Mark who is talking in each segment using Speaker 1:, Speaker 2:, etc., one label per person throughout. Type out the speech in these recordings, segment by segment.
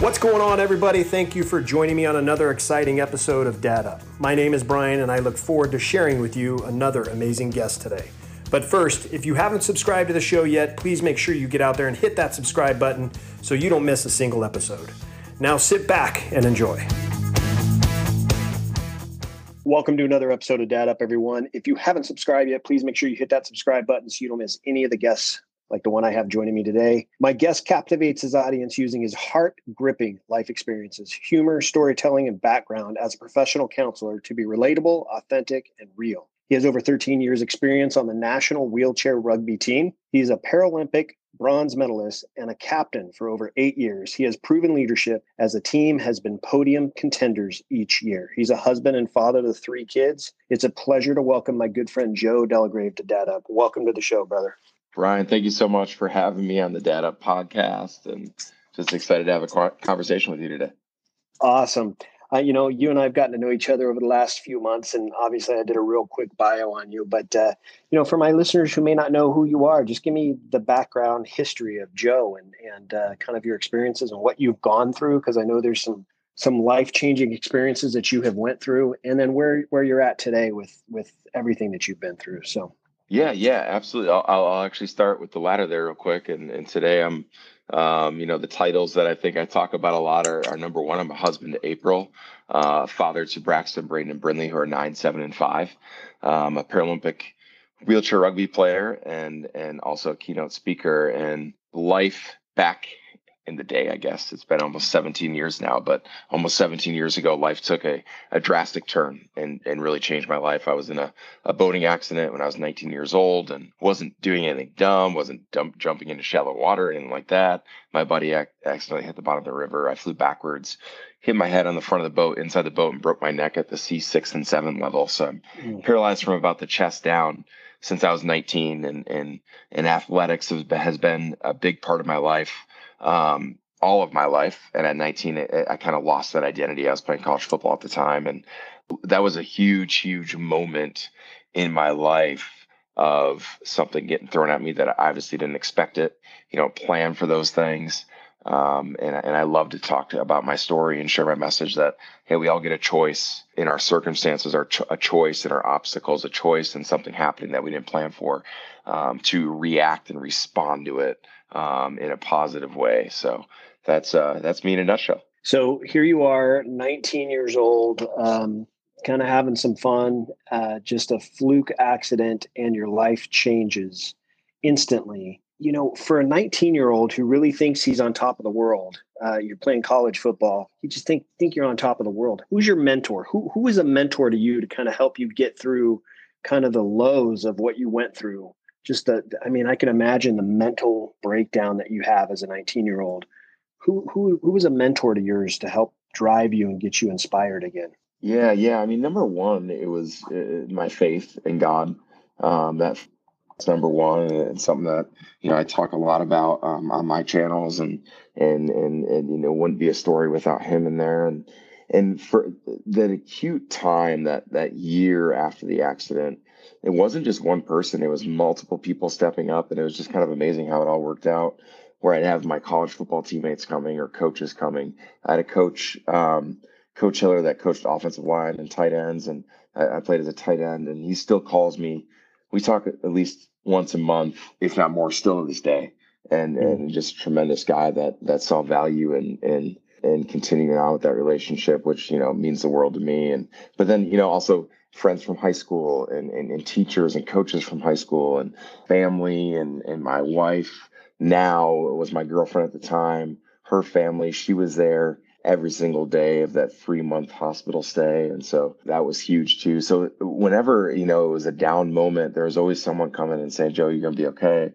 Speaker 1: What's going on, everybody? Thank you for joining me on another exciting episode of Up. My name is Brian, and I look forward to sharing with you another amazing guest today. But first, if you haven't subscribed to the show yet, please make sure you get out there and hit that subscribe button so you don't miss a single episode. Now sit back and enjoy. Welcome to another episode of Dad Up, everyone. If you haven't subscribed yet, please make sure you hit that subscribe button so you don't miss any of the guests like the one I have joining me today. My guest captivates his audience using his heart gripping life experiences, humor, storytelling, and background as a professional counselor to be relatable, authentic, and real. He has over 13 years' experience on the national wheelchair rugby team. He's a Paralympic bronze medalist and a captain for over eight years. He has proven leadership as the team has been podium contenders each year. He's a husband and father to three kids. It's a pleasure to welcome my good friend Joe Delagrave to Dad Up. Welcome to the show, brother.
Speaker 2: Brian, thank you so much for having me on the Dad Up podcast and just excited to have a conversation with you today.
Speaker 1: Awesome. Uh, you know, you and I have gotten to know each other over the last few months, and obviously, I did a real quick bio on you. But uh, you know, for my listeners who may not know who you are, just give me the background history of Joe and and uh, kind of your experiences and what you've gone through, because I know there's some some life changing experiences that you have went through, and then where where you're at today with with everything that you've been through. So.
Speaker 2: Yeah, yeah, absolutely. I'll, I'll actually start with the latter there real quick. And, and today I'm, um, you know, the titles that I think I talk about a lot are, are number one, I'm a husband to April, uh, father to Braxton, Braden, and Brindley, who are nine, seven, and five. Um, a Paralympic wheelchair rugby player and and also a keynote speaker. And life back in the day, I guess. It's been almost 17 years now, but almost 17 years ago, life took a, a drastic turn and, and really changed my life. I was in a, a boating accident when I was 19 years old and wasn't doing anything dumb, wasn't dump, jumping into shallow water anything like that. My buddy ac- accidentally hit the bottom of the river. I flew backwards, hit my head on the front of the boat, inside the boat, and broke my neck at the C6 and 7 level. So I'm mm. paralyzed from about the chest down since I was 19 and, and, and athletics has been a big part of my life um, all of my life. And at 19, it, I kind of lost that identity. I was playing college football at the time. And that was a huge, huge moment in my life of something getting thrown at me that I obviously didn't expect it, you know, plan for those things. Um, and, and I love to talk to, about my story and share my message that, hey, we all get a choice in our circumstances, our cho- a choice in our obstacles, a choice in something happening that we didn't plan for, um, to react and respond to it um, in a positive way. So that's uh, that's me in a nutshell.
Speaker 1: So here you are, 19 years old, um, kind of having some fun. Uh, just a fluke accident, and your life changes instantly. You know, for a 19 year old who really thinks he's on top of the world, uh, you're playing college football. You just think think you're on top of the world. Who's your mentor? Who who is a mentor to you to kind of help you get through kind of the lows of what you went through just the i mean i can imagine the mental breakdown that you have as a 19 year old who who who was a mentor to yours to help drive you and get you inspired again?
Speaker 2: Yeah yeah. I mean number one it was uh, my faith in god. Um, that's number one and something that you know i talk a lot about um, on my channels and and and and you know wouldn't be a story without him in there. And and for the acute time that that year after the accident it wasn't just one person, it was multiple people stepping up. And it was just kind of amazing how it all worked out. Where I'd have my college football teammates coming or coaches coming. I had a coach, um, Coach Hiller, that coached offensive line and tight ends, and I, I played as a tight end. And he still calls me. We talk at least once a month, if not more, still to this day. And mm. and just a tremendous guy that that saw value in in in continuing on with that relationship, which you know means the world to me. And but then you know also friends from high school and, and, and, teachers and coaches from high school and family and, and my wife. Now was my girlfriend at the time her family. She was there every single day of that three month hospital stay. And so that was huge too. So whenever you know it was a down moment there was always someone coming and saying joe you're gonna be okay.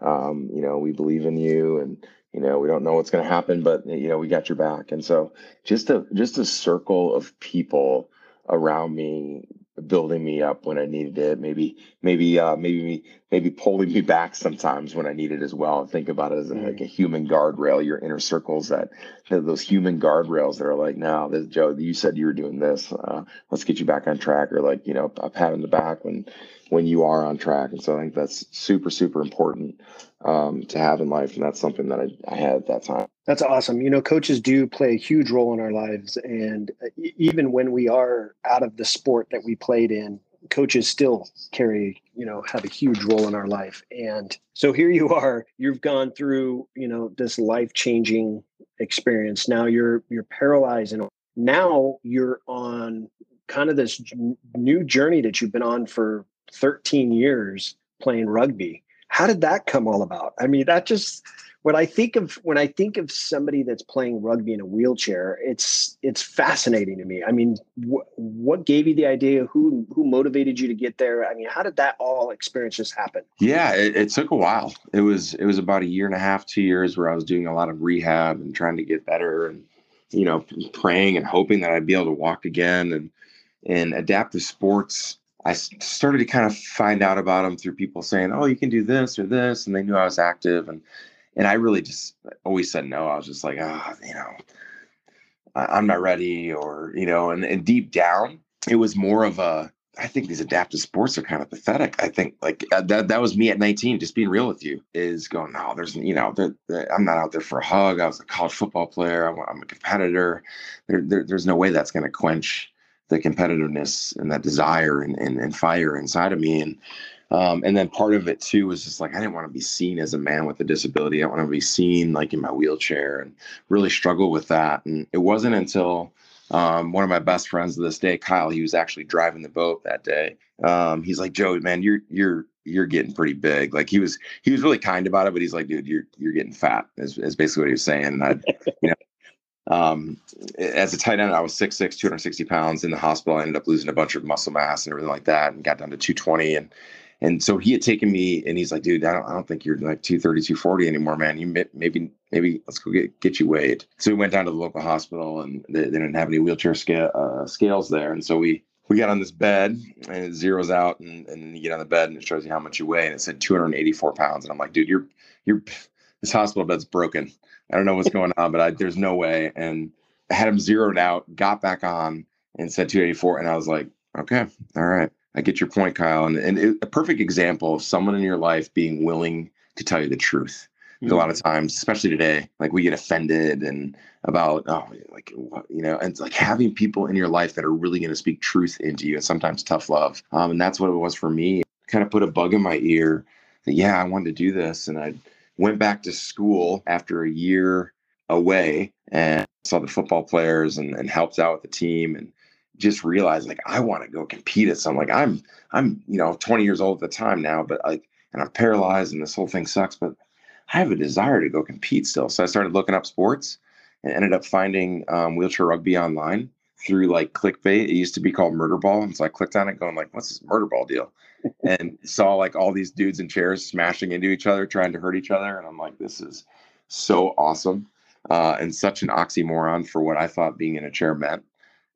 Speaker 2: Um, you know we believe in you and you know we don't know what's going to happen but you know we got your back. And so just a just a circle of people around me building me up when I needed it. Maybe, maybe, uh, maybe, maybe pulling me back sometimes when I needed as well. Think about it as a, like a human guardrail. Your inner circles that those human guardrails that are like, now, this Joe, you said you were doing this. Uh, let's get you back on track, or like you know, a pat in the back when when you are on track. And so I think that's super super important um, to have in life, and that's something that I, I had at that time.
Speaker 1: That's awesome. You know, coaches do play a huge role in our lives. And uh, even when we are out of the sport that we played in, coaches still carry, you know, have a huge role in our life. And so here you are, you've gone through, you know, this life changing experience. Now you're, you're paralyzed and now you're on kind of this new journey that you've been on for 13 years playing rugby. How did that come all about? I mean, that just when I think of when I think of somebody that's playing rugby in a wheelchair, it's it's fascinating to me. I mean, wh- what gave you the idea? Who who motivated you to get there? I mean, how did that all experience just happen?
Speaker 2: Yeah, it, it took a while. It was it was about a year and a half, two years, where I was doing a lot of rehab and trying to get better, and you know, praying and hoping that I'd be able to walk again, and and adaptive sports I started to kind of find out about them through people saying, "Oh, you can do this or this," and they knew I was active, and and I really just always said no. I was just like, ah, oh, you know, I'm not ready, or you know, and and deep down, it was more of a. I think these adaptive sports are kind of pathetic. I think like uh, that that was me at 19, just being real with you, is going, no, there's, you know, they're, they're, I'm not out there for a hug. I was a college football player. I'm, I'm a competitor. There, there, there's no way that's going to quench the competitiveness and that desire and, and, and fire inside of me. And, um, and then part of it too was just like I didn't want to be seen as a man with a disability. I want to be seen like in my wheelchair and really struggle with that. And it wasn't until um, one of my best friends to this day, Kyle, he was actually driving the boat that day. Um, he's like, Joey, man, you're you're you're getting pretty big. Like he was he was really kind about it, but he's like, dude, you're you're getting fat. Is, is basically what he was saying. And I, you know, um, as a tight end, I was 6'6, 260 pounds in the hospital. I ended up losing a bunch of muscle mass and everything like that and got down to 220. And and so he had taken me and he's like, dude, I don't, I don't think you're like 230, 240 anymore, man. You may, maybe, maybe let's go get, get you weighed. So we went down to the local hospital and they, they didn't have any wheelchair scale, uh, scales there. And so we, we got on this bed and it zeroes out and, and you get on the bed and it shows you how much you weigh. And it said 284 pounds. And I'm like, dude, you're, you're, this hospital bed's broken. I don't know what's going on, but I, there's no way. And I had him zeroed out, got back on and said 284. And I was like, okay, all right. I get your point, Kyle. And, and it, a perfect example of someone in your life being willing to tell you the truth. Mm-hmm. A lot of times, especially today, like we get offended and about, oh, like, you know, and it's like having people in your life that are really going to speak truth into you and sometimes tough love. Um, and that's what it was for me. Kind of put a bug in my ear that, yeah, I wanted to do this. And I went back to school after a year away and saw the football players and, and helped out with the team and just realized like I want to go compete at something. Like I'm I'm you know 20 years old at the time now, but like and I'm paralyzed and this whole thing sucks. But I have a desire to go compete still. So I started looking up sports and ended up finding um, wheelchair rugby online through like clickbait. It used to be called Murder Ball, and so I clicked on it, going like, "What's this Murder Ball deal?" And saw like all these dudes in chairs smashing into each other, trying to hurt each other, and I'm like, "This is so awesome." Uh, and such an oxymoron for what I thought being in a chair meant.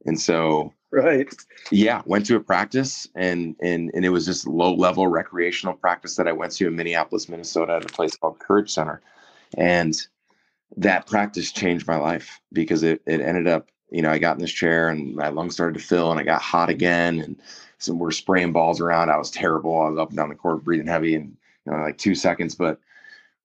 Speaker 2: And so
Speaker 1: right
Speaker 2: yeah went to a practice and and and it was just low level recreational practice that i went to in minneapolis minnesota at a place called courage center and that practice changed my life because it, it ended up you know i got in this chair and my lungs started to fill and i got hot again and so we're spraying balls around i was terrible i was up and down the court breathing heavy and you know like two seconds but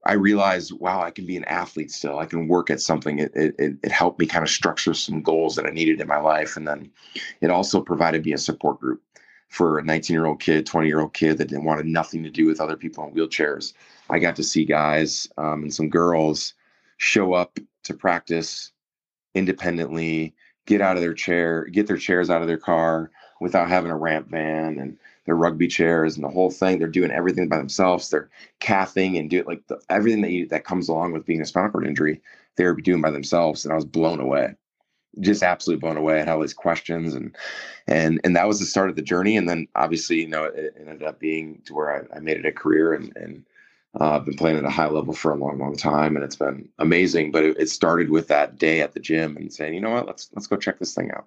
Speaker 2: I realized, wow, I can be an athlete still. I can work at something. It, it, it helped me kind of structure some goals that I needed in my life. And then it also provided me a support group for a 19 year old kid, 20 year old kid that didn't wanted nothing to do with other people in wheelchairs. I got to see guys um, and some girls show up to practice independently, get out of their chair, get their chairs out of their car without having a ramp van and their rugby chairs and the whole thing. They're doing everything by themselves. They're cathing and do like the, everything that you, that comes along with being a spinal cord injury. They're doing by themselves, and I was blown away, just absolutely blown away. Had all these questions, and and and that was the start of the journey. And then obviously, you know, it, ended up being to where I, I made it a career, and and uh, I've been playing at a high level for a long, long time, and it's been amazing. But it, it started with that day at the gym and saying, you know what, let's let's go check this thing out.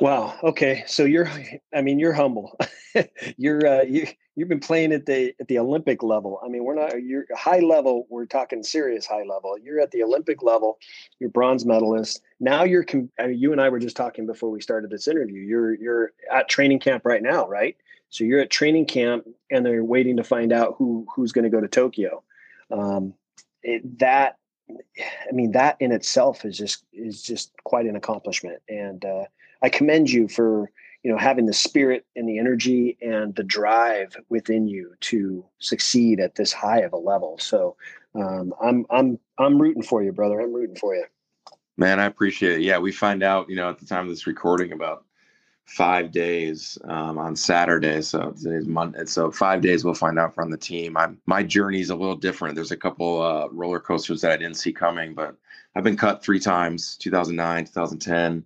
Speaker 1: Wow. Okay. So you're, I mean, you're humble. you're, uh, you, you've been playing at the, at the Olympic level. I mean, we're not, you're high level. We're talking serious high level. You're at the Olympic level. You're bronze medalist. Now you're, I mean, you and I were just talking before we started this interview. You're, you're at training camp right now, right? So you're at training camp and they're waiting to find out who, who's going to go to Tokyo. Um, it, that I mean, that in itself is just is just quite an accomplishment, and uh, I commend you for you know having the spirit and the energy and the drive within you to succeed at this high of a level. So um, I'm I'm I'm rooting for you, brother. I'm rooting for you.
Speaker 2: Man, I appreciate it. Yeah, we find out, you know, at the time of this recording about five days um, on Saturday. So today's Monday. So five days we'll find out from the team. I'm my journey is a little different. There's a couple uh, roller coasters that I didn't see coming, but I've been cut three times: 2009, 2010,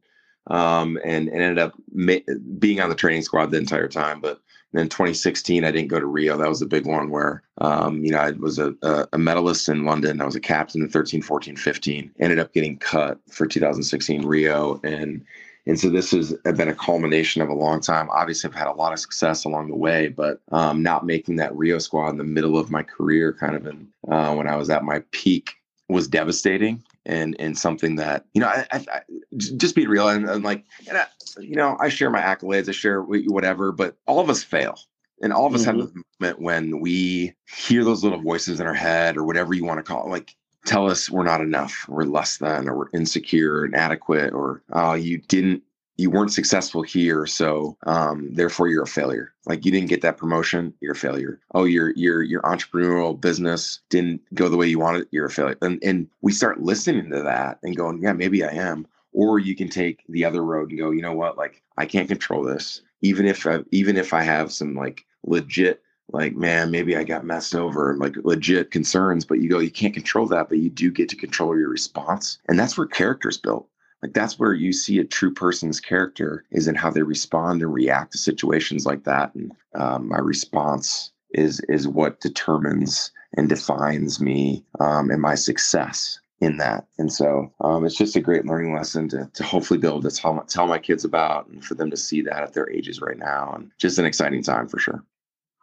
Speaker 2: um, and, and ended up ma- being on the training squad the entire time. But then 2016, I didn't go to Rio. That was a big one where, um, you know, I was a, a, medalist in London. I was a captain in 13, 14, 15. Ended up getting cut for 2016 Rio. And and so this has been a culmination of a long time. Obviously, I've had a lot of success along the way, but um, not making that Rio squad in the middle of my career, kind of in, uh, when I was at my peak, was devastating and and something that you know I, I, I just be real and, and like and I, you know I share my accolades I share whatever but all of us fail and all of us mm-hmm. have a moment when we hear those little voices in our head or whatever you want to call it like tell us we're not enough we're less than or we're insecure and inadequate or uh, you didn't you weren't successful here so um, therefore you're a failure. Like you didn't get that promotion you're a failure. Oh your your your entrepreneurial business didn't go the way you wanted you're a failure. And and we start listening to that and going yeah maybe i am. Or you can take the other road and go you know what? Like i can't control this. Even if I, even if i have some like legit like man maybe i got messed over like legit concerns but you go you can't control that but you do get to control your response. And that's where character's built like that's where you see a true person's character is in how they respond and react to situations like that. And um, my response is is what determines and defines me um, and my success in that. And so um, it's just a great learning lesson to, to hopefully be able to tell, tell my kids about and for them to see that at their ages right now. And just an exciting time for sure.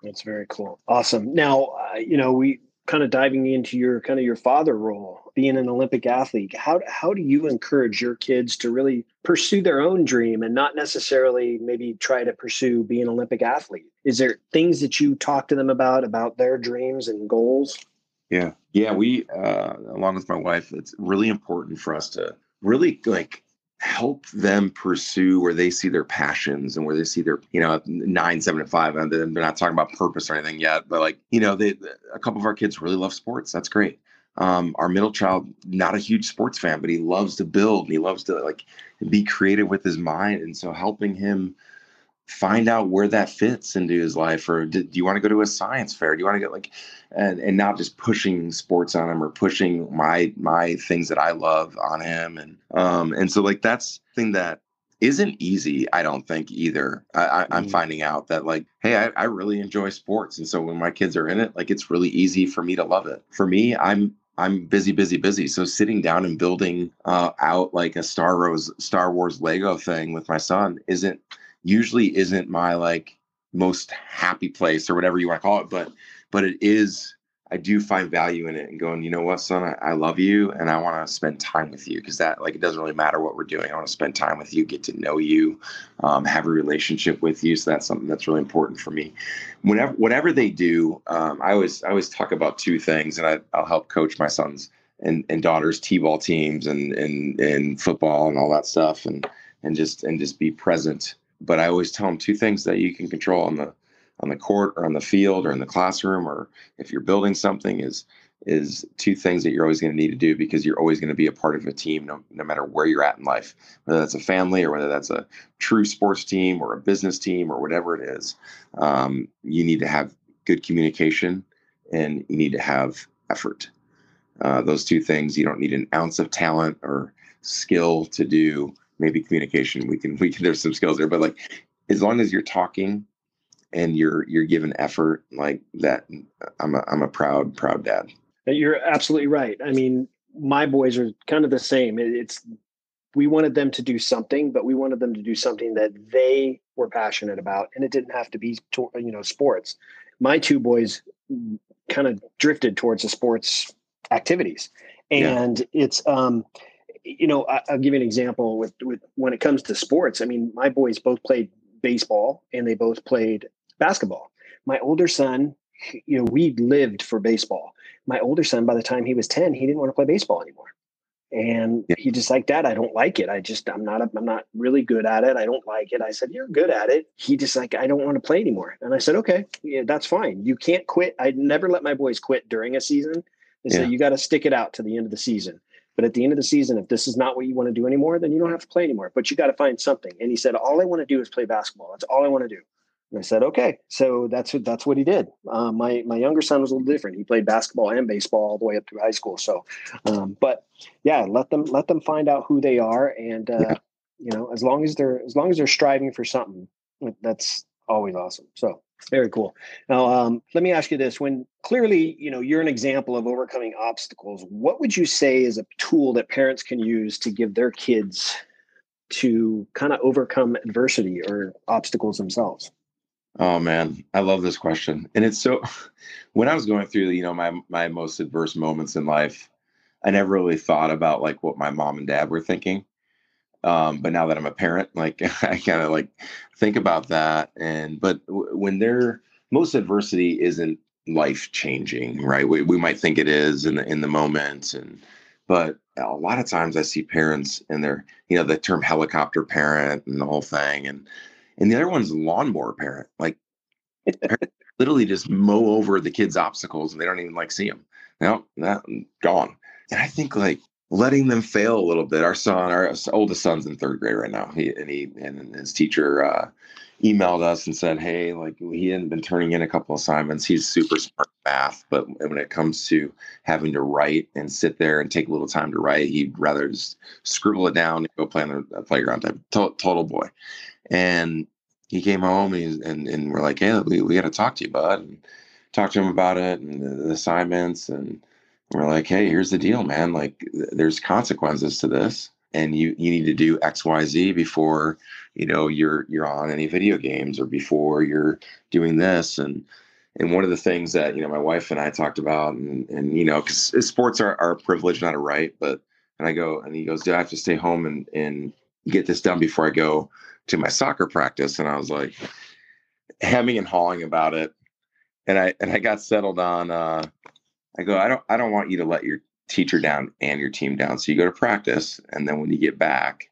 Speaker 1: That's very cool. Awesome. Now, uh, you know, we kind of diving into your kind of your father role being an olympic athlete how how do you encourage your kids to really pursue their own dream and not necessarily maybe try to pursue being an olympic athlete? Is there things that you talk to them about about their dreams and goals?
Speaker 2: Yeah. Yeah we uh along with my wife it's really important for us to really like help them pursue where they see their passions and where they see their you know nine seven and five and they're not talking about purpose or anything yet but like you know they a couple of our kids really love sports. That's great. Um, our middle child not a huge sports fan but he loves to build and he loves to like be creative with his mind. And so helping him find out where that fits into his life or do, do you want to go to a science fair do you want to get like and and not just pushing sports on him or pushing my my things that i love on him and um and so like that's thing that isn't easy i don't think either I, I am mm. finding out that like hey I, I really enjoy sports and so when my kids are in it like it's really easy for me to love it for me i'm I'm busy, busy, busy. So sitting down and building uh, out like a Star Wars, Star Wars Lego thing with my son isn't usually isn't my like most happy place or whatever you want to call it but but it is i do find value in it and going you know what son? I, I love you and i want to spend time with you because that like it doesn't really matter what we're doing. I want to spend time with you get to know you um, have a relationship with you so that's something that's really important for me. Whenever whatever they do um, i always i always talk about two things and I, i'll help coach my sons and, and daughters t-ball teams and, and and football and all that stuff and and just and just be present but I always tell them two things that you can control on the on the court or on the field or in the classroom or if you're building something is is two things that you're always going to need to do because you're always going to be a part of a team no, no matter where you're at in life whether that's a family or whether that's a true sports team or a business team or whatever it is um, you need to have good communication and you need to have effort. Uh, those two things you don't need an ounce of talent or skill to do maybe communication we can we can there's some skills there but like as long as you're talking and you're you're giving effort like that i'm a i'm a proud proud dad.
Speaker 1: You're absolutely right. I mean my boys are kind of the same. It's we wanted them to do something but we wanted them to do something that they were passionate about and it didn't have to be to, you know sports. My two boys kind of drifted towards the sports activities. And yeah. it's um you know, I, will give you an example with with when it comes to sports. I mean, my boys both played baseball and they both played basketball. My older son you know, we lived for baseball. My older son, by the time he was 10, he didn't want to play baseball anymore. And yeah. he just like, Dad, I don't like it. I just, I'm not, a, I'm not really good at it. I don't like it. I said, You're good at it. He just like, I don't want to play anymore. And I said, Okay, yeah, that's fine. You can't quit. I never let my boys quit during a season. They yeah. say, You got to stick it out to the end of the season. But at the end of the season, if this is not what you want to do anymore, then you don't have to play anymore. But you got to find something. And he said, All I want to do is play basketball. That's all I want to do. And I said, okay. So that's what that's what he did. Um, my my younger son was a little different. He played basketball and baseball all the way up through high school. So, um, but yeah, let them let them find out who they are, and uh, yeah. you know, as long as they're as long as they're striving for something, that's always awesome. So very cool. Now, um, let me ask you this: When clearly, you know, you're an example of overcoming obstacles. What would you say is a tool that parents can use to give their kids to kind of overcome adversity or obstacles themselves?
Speaker 2: Oh man, I love this question. And it's so when I was going through, you know, my my most adverse moments in life, I never really thought about like what my mom and dad were thinking. Um, but now that I'm a parent, like I kind of like think about that. And but w- when they're most adversity isn't life changing, right? We we might think it is in the in the moment, and but a lot of times I see parents and they're you know the term helicopter parent and the whole thing, and and the other one's lawnmower parent. Like literally just mow over the kids' obstacles and they don't even like see them. No, that gone. And I think like letting them fail a little bit. Our son, our oldest son's in third grade right now. He and he and his teacher uh, emailed us and said, "Hey, like he hadn't been turning in a couple assignments. He's super smart math, but when it comes to having to write and sit there and take a little time to write, he'd rather just scribble it down and go play on the playground. Type total boy." And he came home and, and, and we're like, hey, we, we got to talk to you, bud. And talk to him about it and the, the assignments. And we're like, hey, here's the deal, man. Like, there's consequences to this. And you, you need to do X, Y, Z before, you know, you're you're on any video games or before you're doing this. And and one of the things that, you know, my wife and I talked about and and you know, because sports are, are a privilege, not a right, but and I go and he goes, Do I have to stay home and and get this done before I go to my soccer practice, and I was like hemming and hawing about it, and I and I got settled on. Uh, I go, I don't, I don't want you to let your teacher down and your team down. So you go to practice, and then when you get back,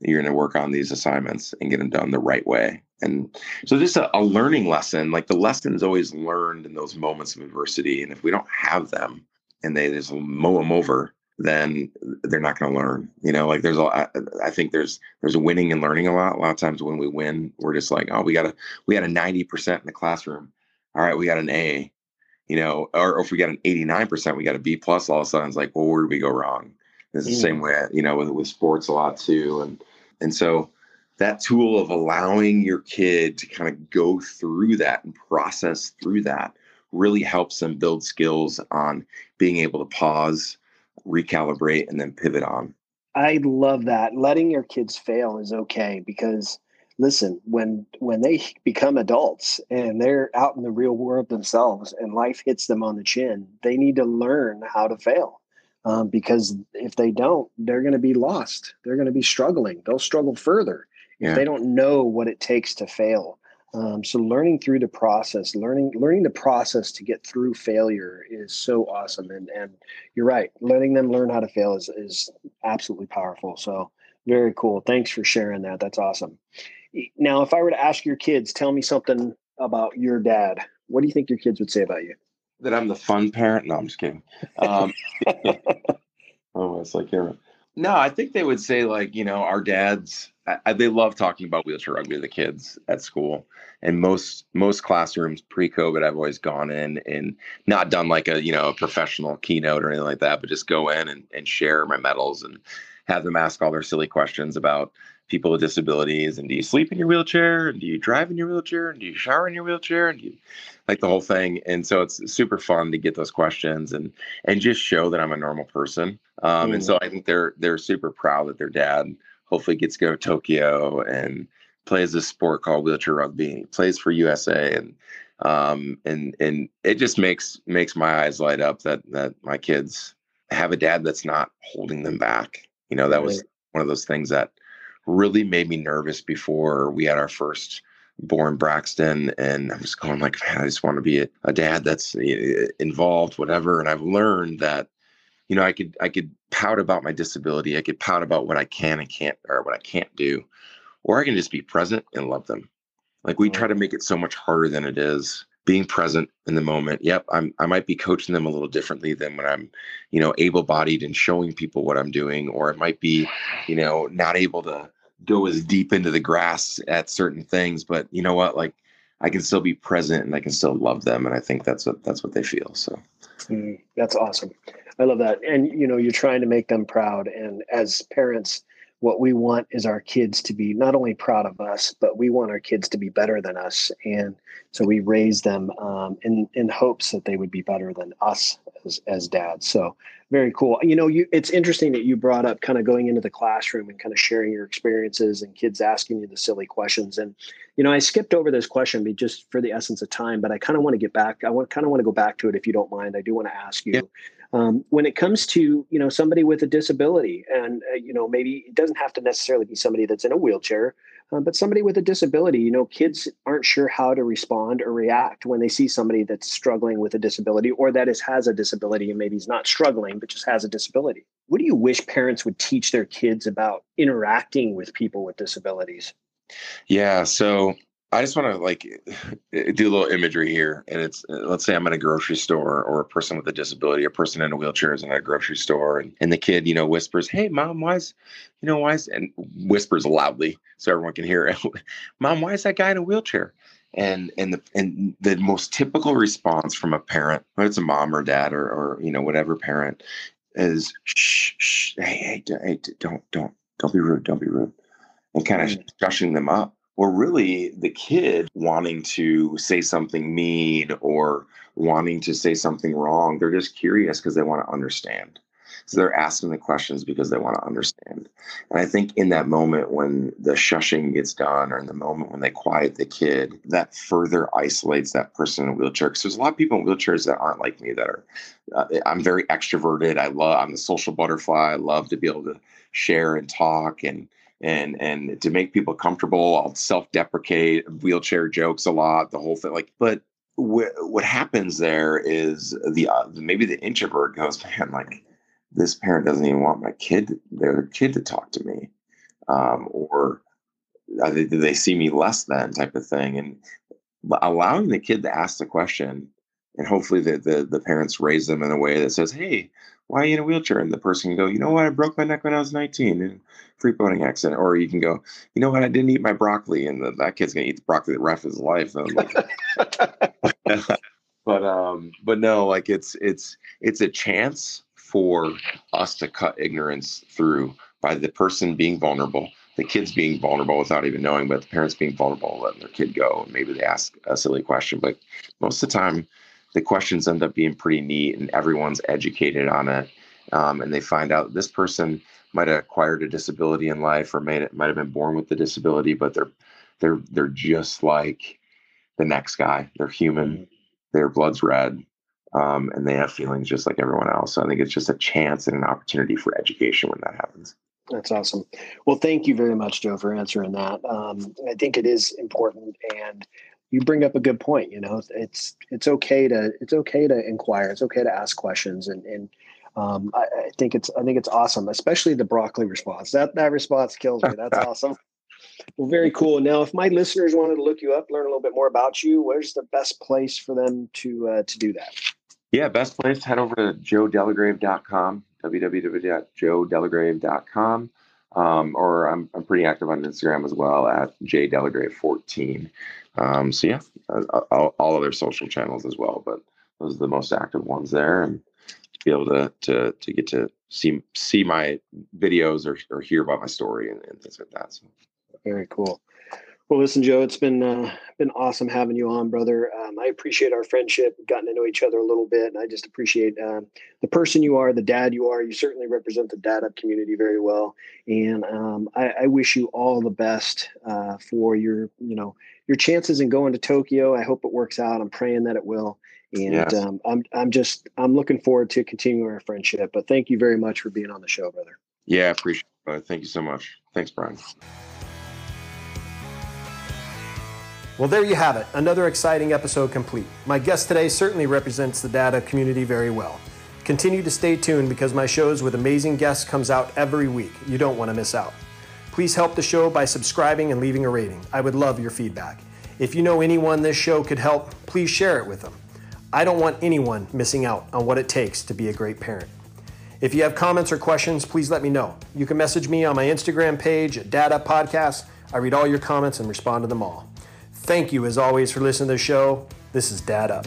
Speaker 2: you're going to work on these assignments and get them done the right way. And so just a, a learning lesson, like the lessons always learned in those moments of adversity. And if we don't have them and they just mow them over, then they're not going to learn. You know, like there's a, I think there's there's winning and learning a lot. A lot of times when we win, we're just like, oh, we got a we got a ninety percent in the classroom. All right, we got an A. You know, or, if we got an eighty nine percent, we got a B plus. All of a sudden, it's like, well, where did we go wrong? It's the mm. same way, you know, with with sports a lot too, and and so that tool of allowing your kid to kind of go through that and process through that really helps them build skills on being able to pause recalibrate and then pivot on.
Speaker 1: I love that. Letting your kids fail is okay because listen, when when they become adults and they're out in the real world themselves and life hits them on the chin, they need to learn how to fail. Um, because if they don't, they're going to be lost. They're going to be struggling. They'll struggle further yeah. if they don't know what it takes to fail. Um, so learning through the process, learning learning the process to get through failure is so awesome. And and you're right, letting them learn how to fail is is absolutely powerful. So very cool. Thanks for sharing that. That's awesome. Now, if I were to ask your kids, tell me something about your dad. What do you think your kids would say about you?
Speaker 2: That I'm the fun parent. No, I'm just kidding. Um, oh, it's like no, I think they would say like you know our dads I, they love talking about wheelchair rugby to the kids at school. And most most classrooms pre-COVID, I've always gone in and not done like a you know a professional keynote or anything like that, but just go in and, and share my medals and have them ask all their silly questions about people with disabilities and do you sleep in your wheelchair and do you drive in your wheelchair and do you shower in your wheelchair and do you like the whole thing and so it's super fun to get those questions and and just show that i'm a normal person um, mm. and so i think they're they're super proud that their dad hopefully gets to go to Tokyo and plays this sport called wheelchair rugby. plays for USA and um, and and it just makes makes my eyes light up that that my kids have a dad that's not holding them back. You know, that was one of those things that really made me nervous before we had our first born Braxton, and I'm just going like, man, I just want to be a, a dad that's eh, eh, involved, whatever. And I've learned that, you know, I could I could pout about my disability, I could pout about what I can and can't, or what I can't do, or I can just be present and love them. Like we try to make it so much harder than it is. Being present in the moment. Yep, I'm. I might be coaching them a little differently than when I'm, you know, able-bodied and showing people what I'm doing, or it might be, you know, not able to go as deep into the grass at certain things. But you know what? Like I can still be present and I can still love them. And I think that's what that's what they feel. So
Speaker 1: mm, that's awesome. I love that. And you know, you're trying to make them proud. And as parents, what we want is our kids to be not only proud of us, but we want our kids to be better than us. And so we raise them um, in in hopes that they would be better than us as, as dads. So very cool. You know, you it's interesting that you brought up kind of going into the classroom and kind of sharing your experiences and kids asking you the silly questions. And you know, I skipped over this question just for the essence of time, but I kind of want to get back. I want kind of want to go back to it if you don't mind. I do want to ask you. Yeah um, when it comes to you know somebody with a disability and uh, you know maybe it doesn't have to necessarily be somebody that's in a wheelchair um, but somebody with a disability you know kids aren't sure how to respond or react when they see somebody that's struggling with a disability or that is has a disability and maybe he's not struggling but just has a disability. What do you wish parents would teach their kids about interacting with people with disabilities?
Speaker 2: Yeah so I just want to like do a little imagery here, and it's uh, let's say I'm in a grocery store, or a person with a disability, a person in a wheelchair is in a grocery store, and, and the kid, you know, whispers, "Hey, mom, why is, you know, why is," and whispers loudly so everyone can hear it. mom, why is that guy in a wheelchair? And and the and the most typical response from a parent, whether it's a mom or dad or or you know whatever parent, is shh, shh, hey, hey, hey, don't don't don't be rude, don't be rude, and kind of mm. shushing them up or really the kid wanting to say something mean or wanting to say something wrong. They're just curious because they want to understand. So they're asking the questions because they want to understand. And I think in that moment when the shushing gets done or in the moment when they quiet the kid, that further isolates that person in a wheelchair. Because there's a lot of people in wheelchairs that aren't like me that are, uh, I'm very extroverted. I love, I'm the social butterfly. I love to be able to share and talk and and and to make people comfortable i'll self-deprecate wheelchair jokes a lot the whole thing like but wh- what happens there is the uh, maybe the introvert goes man like this parent doesn't even want my kid their kid to talk to me um, or uh, they, they see me less than type of thing and allowing the kid to ask the question and hopefully the, the the parents raise them in a way that says hey why are you in a wheelchair? And the person can go, you know what, I broke my neck when I was 19 in free boating accident. Or you can go, you know what, I didn't eat my broccoli, and the, that kid's gonna eat the broccoli the rest of his life. But um, but no, like it's it's it's a chance for us to cut ignorance through by the person being vulnerable, the kids being vulnerable without even knowing, but the parents being vulnerable, letting their kid go. And maybe they ask a silly question, but most of the time the questions end up being pretty neat and everyone's educated on it. Um, and they find out this person might have acquired a disability in life or it might have been born with the disability, but they're they're they're just like the next guy. They're human, mm-hmm. their blood's red, um, and they have feelings just like everyone else. So I think it's just a chance and an opportunity for education when that happens.
Speaker 1: That's awesome. Well, thank you very much, Joe, for answering that. Um, I think it is important, and you bring up a good point. You know, it's it's okay to it's okay to inquire. It's okay to ask questions, and and um, I, I, think it's I think it's awesome, especially the broccoli response. That that response kills me. That's awesome. Well, very cool. Now, if my listeners wanted to look you up, learn a little bit more about you, where's the best place for them to uh, to do that?
Speaker 2: Yeah, best place head over to joedelagrave.com, www.joedelagrave.com. Um, or I'm, I'm pretty active on Instagram as well at jdelagrave14. Um, so yeah, all, all other social channels as well, but those are the most active ones there, and to be able to to to get to see see my videos or, or hear about my story and, and things like that. So
Speaker 1: very cool. Well, listen, Joe, it's been uh, been awesome having you on, brother. Um, I appreciate our friendship, We've gotten to know each other a little bit, and I just appreciate um, the person you are, the dad you are. You certainly represent the dad up community very well, and um, I, I, wish you all the best uh, for your, you know, your chances in going to Tokyo. I hope it works out. I'm praying that it will, and yes. Um, I'm I'm just I'm looking forward to continuing our friendship. But thank you very much for being on the show, brother.
Speaker 2: Yeah, appreciate it. Thank you so much. Thanks, Brian.
Speaker 1: Well, there you have it, another exciting episode complete. My guest today certainly represents the dad up community very well. Continue to stay tuned because my shows with amazing guests comes out every week. You don't want to miss out. Please help the show by subscribing and leaving a rating. I would love your feedback. If you know anyone this show could help, please share it with them. I don't want anyone missing out on what it takes to be a great parent. If you have comments or questions, please let me know. You can message me on my Instagram page at Up Podcast. I read all your comments and respond to them all. Thank you, as always, for listening to the show. This is Dad Up.